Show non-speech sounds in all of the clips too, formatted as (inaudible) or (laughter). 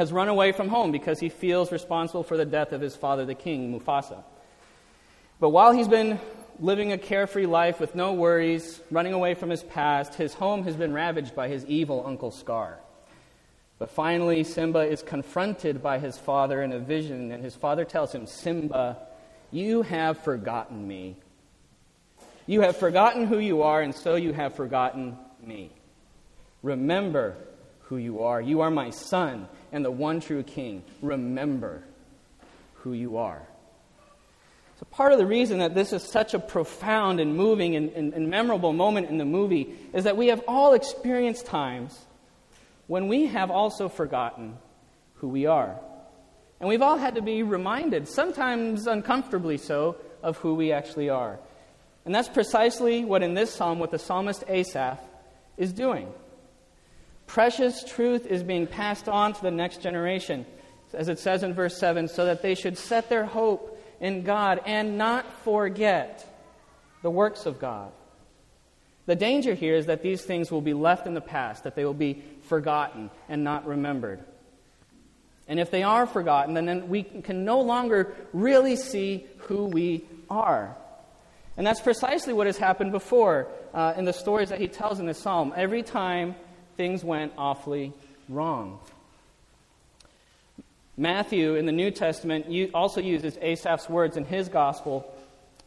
has run away from home because he feels responsible for the death of his father, the king, Mufasa. But while he's been living a carefree life with no worries, running away from his past, his home has been ravaged by his evil Uncle Scar. But finally, Simba is confronted by his father in a vision, and his father tells him, Simba, you have forgotten me. You have forgotten who you are, and so you have forgotten me. Remember who you are. You are my son and the one true king. Remember who you are. So, part of the reason that this is such a profound and moving and, and, and, memorable moment in the movie is that we have all experienced times when we have also forgotten who we are. And we've all had to be reminded, sometimes uncomfortably so, of who we actually are. And that's precisely what in this psalm, what the psalmist Asaph is doing. Precious truth is being passed on to the next generation, as it says in verse 7, so that they should set their hope in God and not forget the works of God. The danger here is that these things will be left in the past, that they will be forgotten and not remembered. And if they are forgotten, then we can no longer really see who we are. And that's precisely what has happened before uh, in the stories that he tells in this psalm. Every time things went awfully wrong. Matthew in the New Testament also uses Asaph's words in his gospel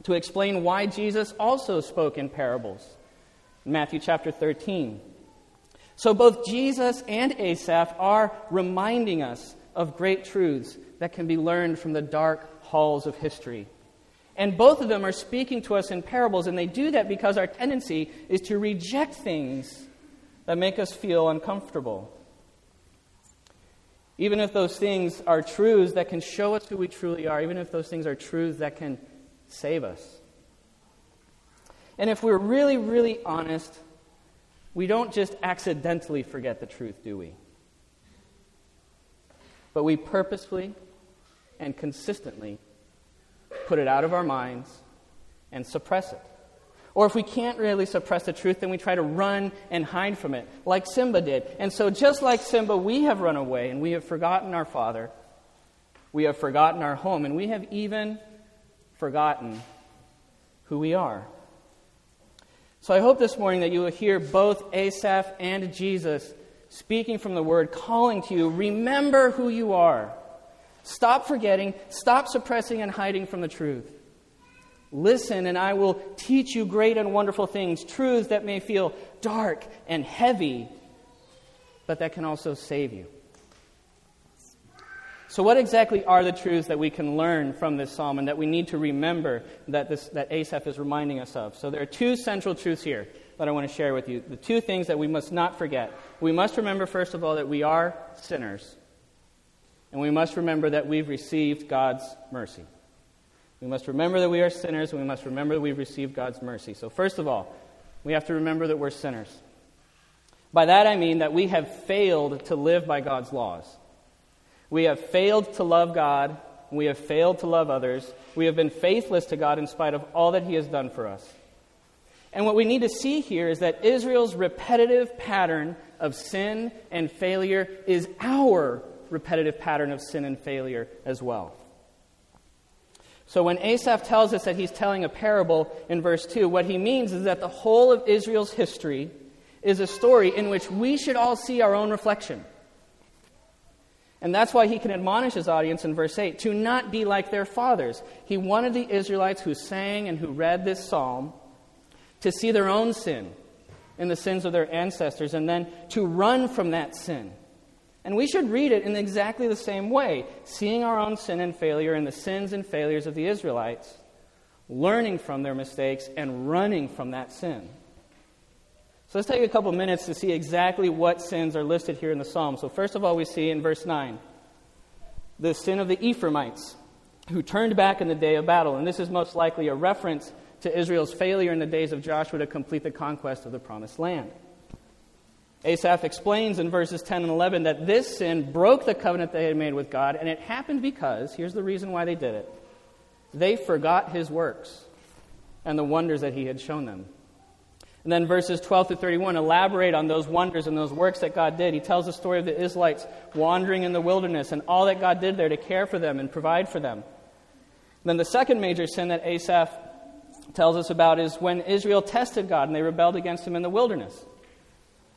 to explain why Jesus also spoke in parables. Matthew chapter 13. So both Jesus and Asaph are reminding us of great truths that can be learned from the dark halls of history. And both of them are speaking to us in parables, and they do that because our tendency is to reject things that make us feel uncomfortable. Even if those things are truths that can show us who we truly are, even if those things are truths that can save us. And if we're really, really honest, we don't just accidentally forget the truth, do we? But we purposefully and consistently put it out of our minds and suppress it. Or if we can't really suppress the truth, then we try to run and hide from it, like Simba did. And so, just like Simba, we have run away and we have forgotten our father. We have forgotten our home, and we have even forgotten who we are. So, I hope this morning that you will hear both Asaph and Jesus speaking from the word, calling to you, remember who you are. Stop forgetting, stop suppressing and hiding from the truth. Listen, and I will teach you great and wonderful things, truths that may feel dark and heavy, but that can also save you. So, what exactly are the truths that we can learn from this psalm and that we need to remember that, this, that Asaph is reminding us of? So, there are two central truths here that I want to share with you. The two things that we must not forget. We must remember, first of all, that we are sinners, and we must remember that we've received God's mercy. We must remember that we are sinners, and we must remember that we've received God's mercy. So, first of all, we have to remember that we're sinners. By that I mean that we have failed to live by God's laws. We have failed to love God, we have failed to love others. We have been faithless to God in spite of all that He has done for us. And what we need to see here is that Israel's repetitive pattern of sin and failure is our repetitive pattern of sin and failure as well. So when Asaph tells us that he's telling a parable in verse 2, what he means is that the whole of Israel's history is a story in which we should all see our own reflection. And that's why he can admonish his audience in verse 8 to not be like their fathers. He wanted the Israelites who sang and who read this psalm to see their own sin and the sins of their ancestors and then to run from that sin and we should read it in exactly the same way, seeing our own sin and failure and the sins and failures of the Israelites, learning from their mistakes, and running from that sin. So let's take a couple minutes to see exactly what sins are listed here in the psalm. So, first of all, we see in verse 9 the sin of the Ephraimites who turned back in the day of battle. And this is most likely a reference to Israel's failure in the days of Joshua to complete the conquest of the promised land. Asaph explains in verses 10 and 11 that this sin broke the covenant they had made with God, and it happened because, here's the reason why they did it they forgot his works and the wonders that he had shown them. And then verses 12 to 31 elaborate on those wonders and those works that God did. He tells the story of the Israelites wandering in the wilderness and all that God did there to care for them and provide for them. Then the second major sin that Asaph tells us about is when Israel tested God and they rebelled against him in the wilderness.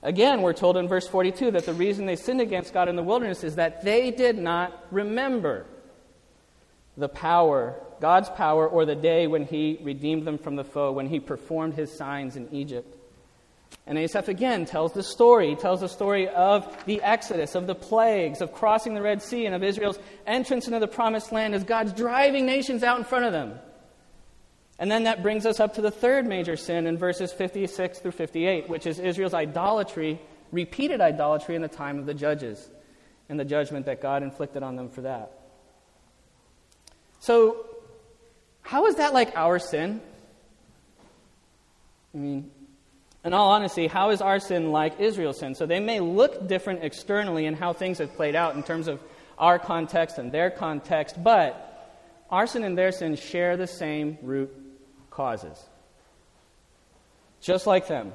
Again, we're told in verse 42 that the reason they sinned against God in the wilderness is that they did not remember the power, God's power, or the day when he redeemed them from the foe, when he performed his signs in Egypt. And Asaph again tells the story. He tells the story of the Exodus, of the plagues, of crossing the Red Sea, and of Israel's entrance into the promised land as God's driving nations out in front of them. And then that brings us up to the third major sin in verses 56 through 58, which is Israel's idolatry, repeated idolatry in the time of the judges, and the judgment that God inflicted on them for that. So, how is that like our sin? I mean, in all honesty, how is our sin like Israel's sin? So they may look different externally in how things have played out in terms of our context and their context, but our sin and their sin share the same root causes. Just like them,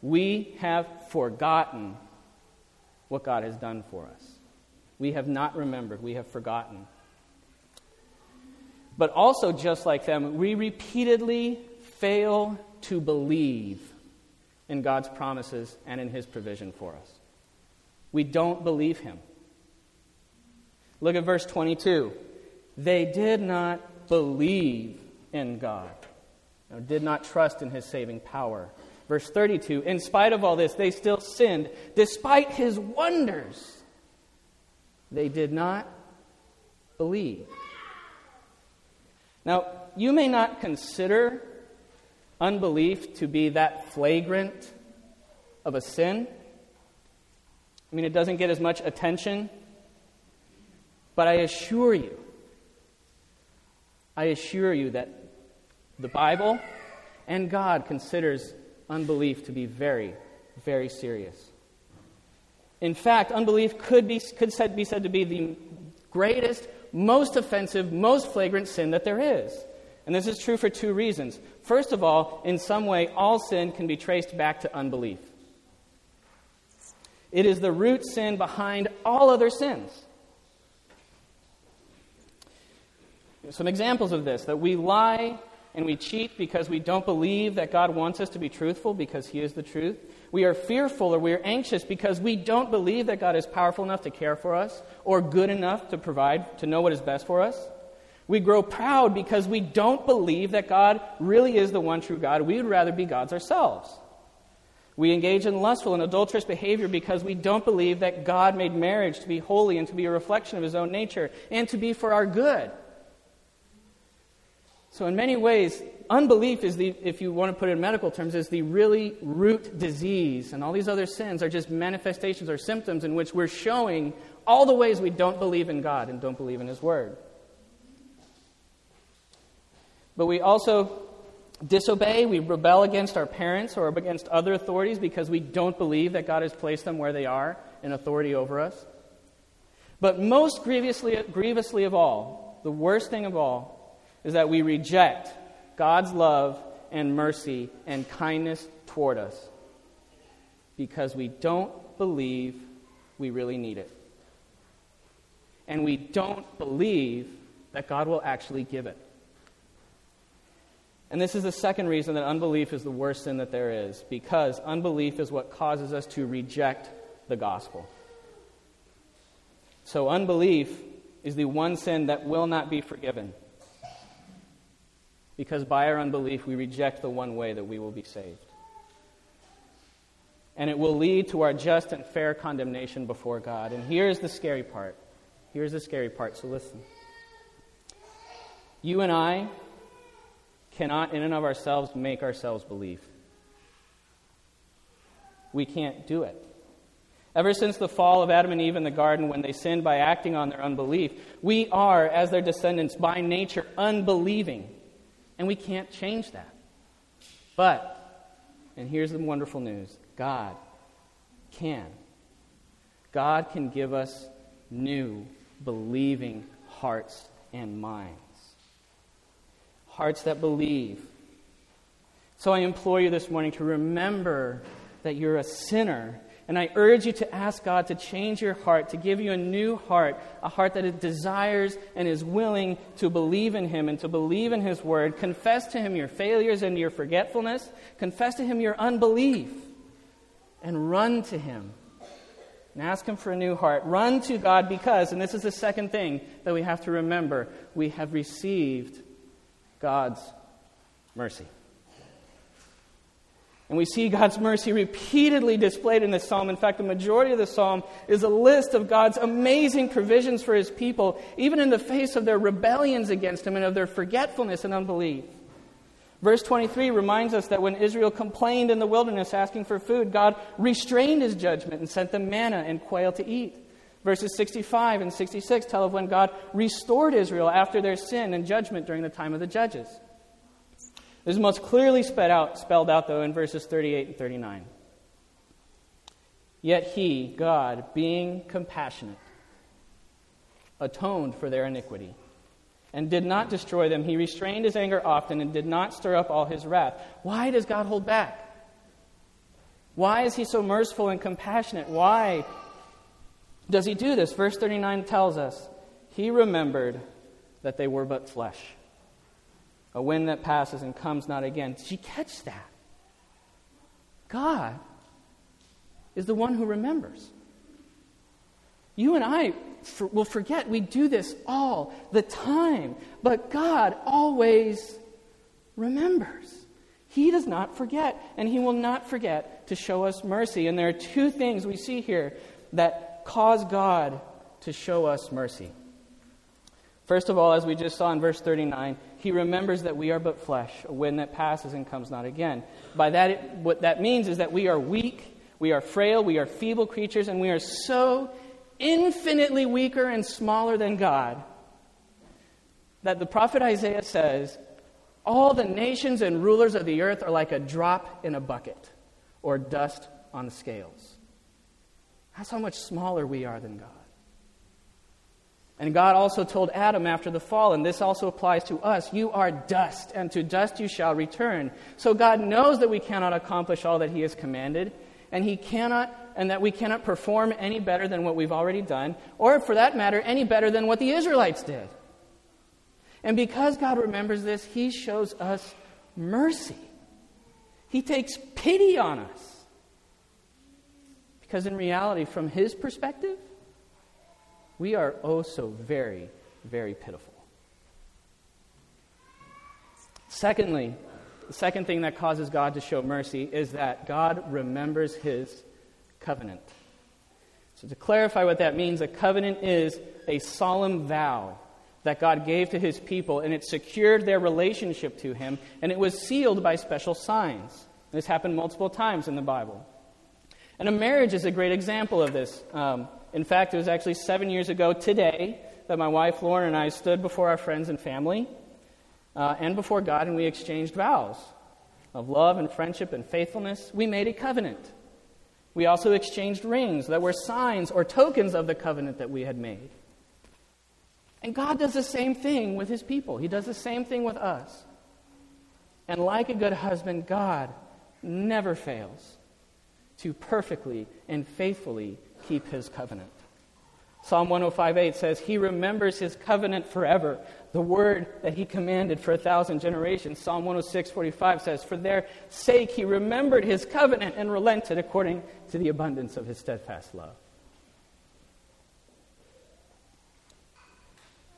we have forgotten what God has done for us. We have not remembered, we have forgotten. But also, just like them, we repeatedly fail to believe in God's promises and in His provision for us. We don't believe Him. Look at verse 22. They did not believe in God, did not trust in His saving power. Verse 32 In spite of all this, they still sinned. Despite His wonders, they did not believe. Now, you may not consider unbelief to be that flagrant of a sin. I mean, it doesn't get as much attention. But I assure you, I assure you that the Bible and God considers unbelief to be very, very serious. In fact, unbelief could be, could be said to be the greatest most offensive, most flagrant sin that there is. And this is true for two reasons. First of all, in some way, all sin can be traced back to unbelief. It is the root sin behind all other sins. Some examples of this that we lie and we cheat because we don't believe that God wants us to be truthful because He is the truth. We are fearful or we are anxious because we don't believe that God is powerful enough to care for us or good enough to provide, to know what is best for us. We grow proud because we don't believe that God really is the one true God. We would rather be gods ourselves. We engage in lustful and adulterous behavior because we don't believe that God made marriage to be holy and to be a reflection of his own nature and to be for our good. So, in many ways, unbelief is the, if you want to put it in medical terms, is the really root disease. And all these other sins are just manifestations or symptoms in which we're showing all the ways we don't believe in God and don't believe in His Word. But we also disobey, we rebel against our parents or against other authorities because we don't believe that God has placed them where they are in authority over us. But most grievously, grievously of all, the worst thing of all, is that we reject God's love and mercy and kindness toward us because we don't believe we really need it. And we don't believe that God will actually give it. And this is the second reason that unbelief is the worst sin that there is, because unbelief is what causes us to reject the gospel. So, unbelief is the one sin that will not be forgiven because by our unbelief we reject the one way that we will be saved. And it will lead to our just and fair condemnation before God. And here's the scary part. Here's the scary part, so listen. You and I cannot, in and of ourselves, make ourselves believe. We can't do it. Ever since the fall of Adam and Eve in the garden, when they sinned by acting on their unbelief, we are, as their descendants, by nature unbelieving. And we can't change that. But, and here's the wonderful news God can. God can give us new, believing hearts and minds. Hearts that believe. So I implore you this morning to remember that you're a sinner. And I urge you to ask God to change your heart, to give you a new heart, a heart that desires and is willing to believe in Him and to believe in His Word. Confess to Him your failures and your forgetfulness. Confess to Him your unbelief. And run to Him. And ask Him for a new heart. Run to God because, and this is the second thing that we have to remember, we have received God's mercy. And we see God's mercy repeatedly displayed in this psalm. In fact, the majority of the psalm is a list of God's amazing provisions for his people, even in the face of their rebellions against him and of their forgetfulness and unbelief. Verse 23 reminds us that when Israel complained in the wilderness asking for food, God restrained his judgment and sent them manna and quail to eat. Verses 65 and 66 tell of when God restored Israel after their sin and judgment during the time of the judges. This is most clearly spelled out, spelled out, though, in verses 38 and 39. Yet he, God, being compassionate, atoned for their iniquity and did not destroy them. He restrained his anger often and did not stir up all his wrath. Why does God hold back? Why is he so merciful and compassionate? Why does he do this? Verse 39 tells us he remembered that they were but flesh a wind that passes and comes not again. Did you catch that? God is the one who remembers. You and I for, will forget. We do this all the time. But God always remembers. He does not forget, and He will not forget to show us mercy. And there are two things we see here that cause God to show us mercy. First of all, as we just saw in verse 39, he remembers that we are but flesh, a wind that passes and comes not again. By that, it, what that means is that we are weak, we are frail, we are feeble creatures, and we are so infinitely weaker and smaller than God that the prophet Isaiah says, All the nations and rulers of the earth are like a drop in a bucket or dust on the scales. That's how much smaller we are than God. And God also told Adam after the fall, and this also applies to us you are dust, and to dust you shall return. So God knows that we cannot accomplish all that He has commanded, and He cannot, and that we cannot perform any better than what we've already done, or for that matter, any better than what the Israelites did. And because God remembers this, He shows us mercy. He takes pity on us. Because in reality, from His perspective, we are oh so very, very pitiful. Secondly, the second thing that causes God to show mercy is that God remembers his covenant. So, to clarify what that means, a covenant is a solemn vow that God gave to his people, and it secured their relationship to him, and it was sealed by special signs. This happened multiple times in the Bible. And a marriage is a great example of this. Um, in fact, it was actually seven years ago today that my wife Lauren and I stood before our friends and family uh, and before God and we exchanged vows of love and friendship and faithfulness. We made a covenant. We also exchanged rings that were signs or tokens of the covenant that we had made. And God does the same thing with his people, He does the same thing with us. And like a good husband, God never fails to perfectly and faithfully keep his covenant. Psalm 105.8 says, He remembers his covenant forever, the word that he commanded for a thousand generations. Psalm 106.45 says, For their sake he remembered his covenant and relented according to the abundance of his steadfast love.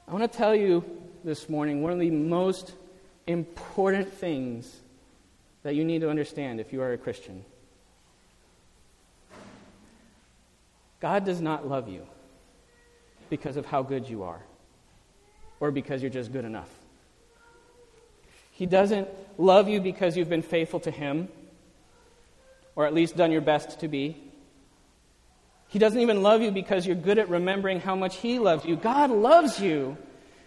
I want to tell you this morning one of the most important things that you need to understand if you are a Christian. God does not love you because of how good you are or because you're just good enough. He doesn't love you because you've been faithful to Him or at least done your best to be. He doesn't even love you because you're good at remembering how much He loves you. God loves you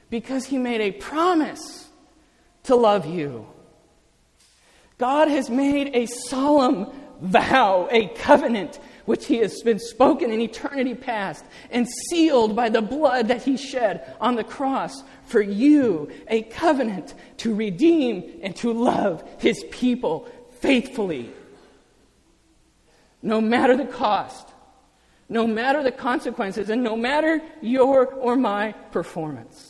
because He made a promise to love you. God has made a solemn vow, a covenant which he has been spoken in eternity past and sealed by the blood that he shed on the cross for you, a covenant to redeem and to love his people faithfully. No matter the cost, no matter the consequences, and no matter your or my performance.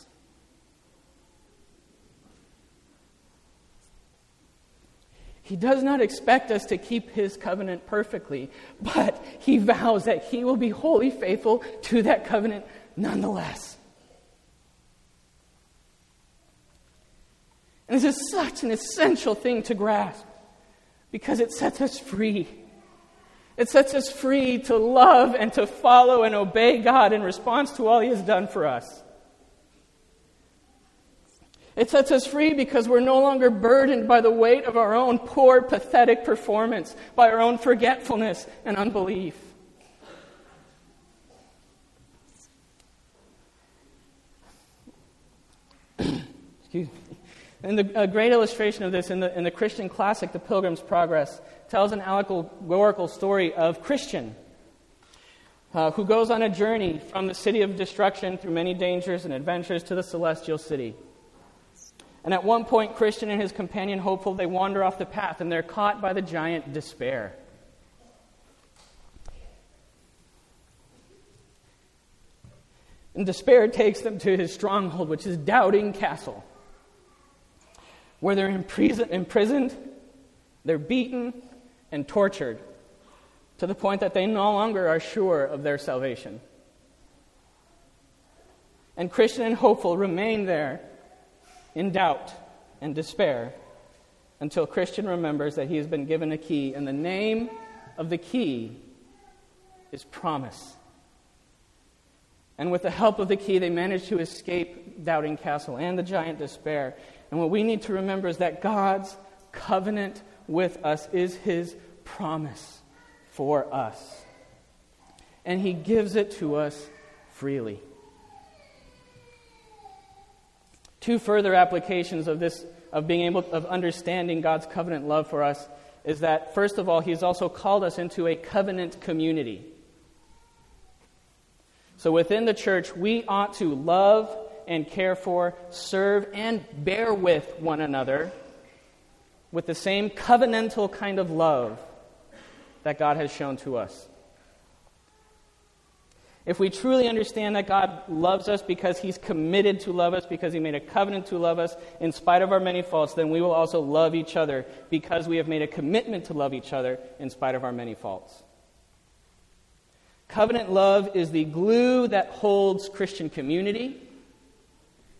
He does not expect us to keep his covenant perfectly, but he vows that he will be wholly faithful to that covenant nonetheless. And this is such an essential thing to grasp because it sets us free. It sets us free to love and to follow and obey God in response to all He has done for us. It sets us free because we're no longer burdened by the weight of our own poor, pathetic performance, by our own forgetfulness and unbelief. (clears throat) Excuse me. And the, a great illustration of this in the, in the Christian classic, The Pilgrim's Progress, tells an allegorical story of Christian, uh, who goes on a journey from the city of destruction through many dangers and adventures to the celestial city. And at one point, Christian and his companion, hopeful, they wander off the path and they're caught by the giant despair. And despair takes them to his stronghold, which is Doubting Castle, where they're imprisoned, they're beaten, and tortured to the point that they no longer are sure of their salvation. And Christian and hopeful remain there in doubt and despair until Christian remembers that he has been given a key, and the name of the key is promise. And with the help of the key, they manage to escape Doubting Castle and the giant despair. And what we need to remember is that God's covenant with us is his promise for us. And he gives it to us freely. Two further applications of this, of being able, of understanding God's covenant love for us, is that, first of all, He's also called us into a covenant community. So within the church, we ought to love and care for, serve, and bear with one another with the same covenantal kind of love that God has shown to us. If we truly understand that God loves us because He's committed to love us, because He made a covenant to love us in spite of our many faults, then we will also love each other because we have made a commitment to love each other in spite of our many faults. Covenant love is the glue that holds Christian community,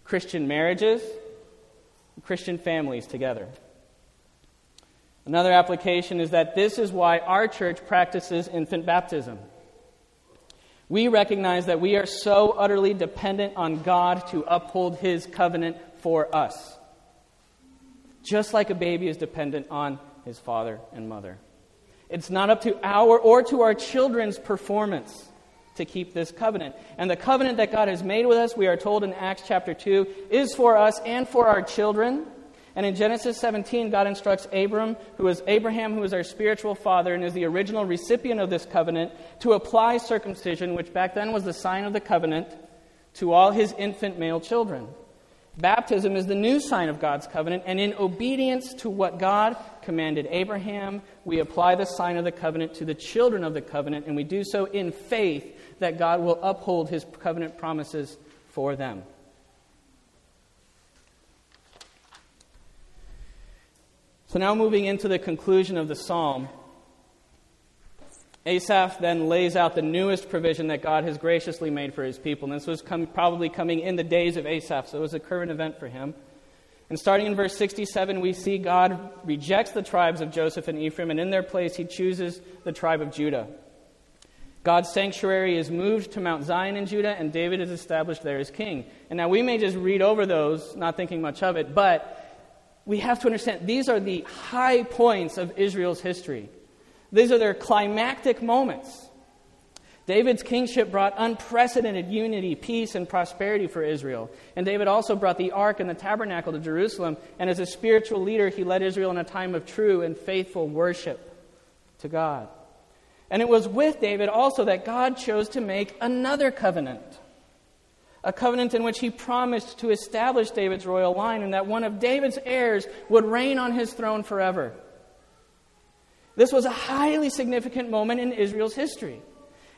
Christian marriages, Christian families together. Another application is that this is why our church practices infant baptism we recognize that we are so utterly dependent on God to uphold His covenant for us. Just like a baby is dependent on his father and mother. It's not up to our or to our children's performance to keep this covenant. And the covenant that God has made with us, we are told in Acts chapter 2, is for us and for our children and in Genesis 17, God instructs Abram, who is Abraham, who is our spiritual father and is the original recipient of this covenant, to apply circumcision, which back then was the sign of the covenant, to all his infant male children. Baptism is the new sign of God's covenant, and in obedience to what God commanded Abraham, we apply the sign of the covenant to the children of the covenant, and we do so in faith that God will uphold his covenant promises for them. So now moving into the conclusion of the psalm, Asaph then lays out the newest provision that God has graciously made for his people. And this was probably coming in the days of Asaph, so it was a current event for him. And starting in verse 67, we see God rejects the tribes of Joseph and Ephraim, and in their place, he chooses the tribe of Judah. God's sanctuary is moved to Mount Zion in Judah, and David is established there as king. And now we may just read over those, not thinking much of it, but we have to understand these are the high points of Israel's history. These are their climactic moments. David's kingship brought unprecedented unity, peace, and prosperity for Israel. And David also brought the ark and the tabernacle to Jerusalem. And as a spiritual leader, he led Israel in a time of true and faithful worship to God. And it was with David also that God chose to make another covenant. A covenant in which he promised to establish David's royal line and that one of David's heirs would reign on his throne forever. This was a highly significant moment in Israel's history.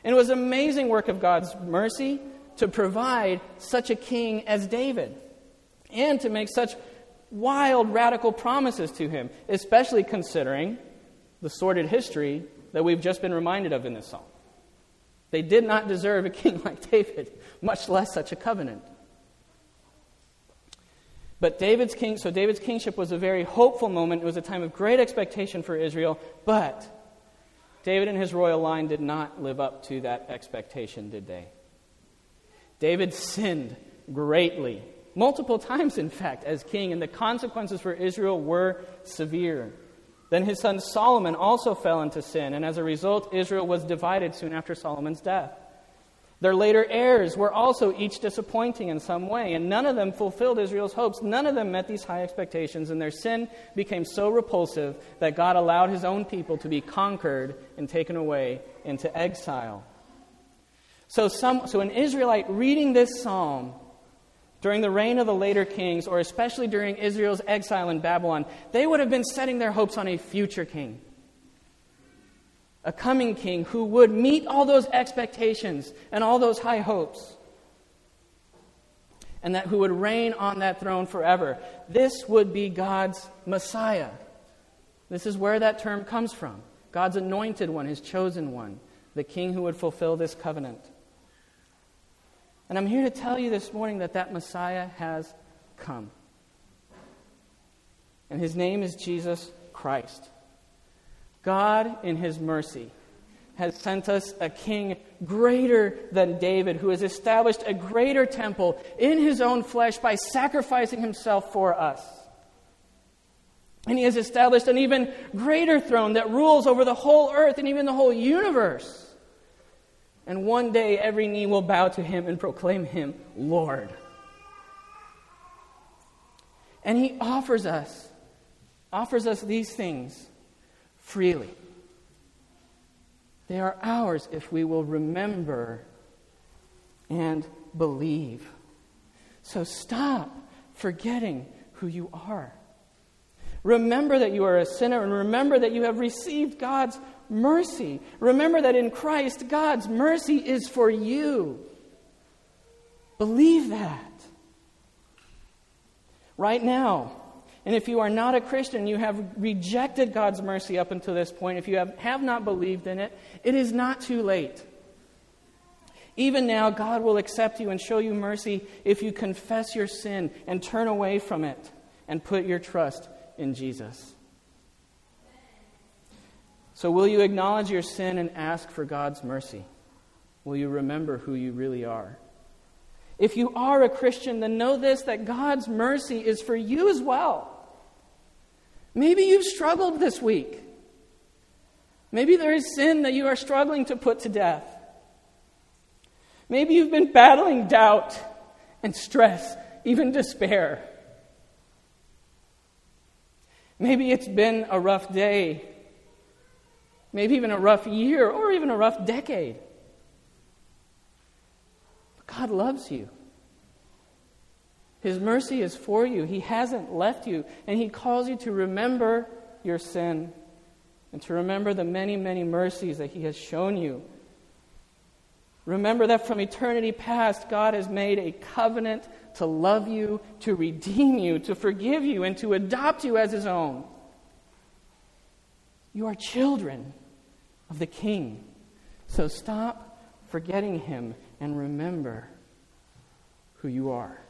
And it was an amazing work of God's mercy to provide such a king as David and to make such wild, radical promises to him, especially considering the sordid history that we've just been reminded of in this psalm. They did not deserve a king (laughs) like David, much less such a covenant. But David's king, so David's kingship was a very hopeful moment. It was a time of great expectation for Israel, but David and his royal line did not live up to that expectation, did they? David sinned greatly, multiple (laughs) times, in fact, as king, and the consequences for Israel were severe. Then his son Solomon also fell into sin, and as a result, Israel was divided soon after Solomon's death. Their later heirs were also each disappointing in some way, and none of them fulfilled Israel's hopes. None of them met these high expectations, and their sin became so repulsive that God allowed his own people to be conquered and taken away into exile. So, some, so an Israelite reading this psalm during the reign of the later kings, or especially during Israel's exile in Babylon, they would have been setting their hopes on a future king. A coming king who would meet all those expectations and all those high hopes. And that who would reign on that throne forever. This would be God's Messiah. This is where that term comes from. God's anointed one, his chosen one, the king who would fulfill this covenant. And I'm here to tell you this morning that that Messiah has come. And his name is Jesus Christ. God, in his mercy, has sent us a king greater than David, who has established a greater temple in his own flesh by sacrificing himself for us. And he has established an even greater throne that rules over the whole earth and even the whole universe. And one day every knee will bow to him and proclaim him Lord. And he offers us offers us these things freely. They are ours if we will remember and believe. So stop forgetting who you are. Remember that you are a sinner and remember that you have received God's mercy. Remember that in Christ, God's mercy is for you. Believe that. Right now, and if you are not a Christian, you have rejected God's mercy up until this point, if you have, have not believed in it, it is not too late. Even now, God will accept you and show you mercy if you confess your sin and turn away from it and put your trust in Jesus. So, will you acknowledge your sin and ask for God's mercy? Will you remember who you really are? If you are a Christian, then know this that God's mercy is for you as well. Maybe you've struggled this week. Maybe there is sin that you are struggling to put to death. Maybe you've been battling doubt and stress, even despair. Maybe it's been a rough day maybe even a rough year or even a rough decade. But God loves you. His mercy is for you. He hasn't left you. And He calls you to remember your sin and to remember the many, many mercies that He has shown you. Remember that from eternity past, God has made a covenant to love you, to redeem you, to forgive you, and to adopt you as His own. You are children of the King. So stop forgetting him and remember who you are.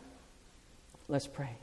Let's pray.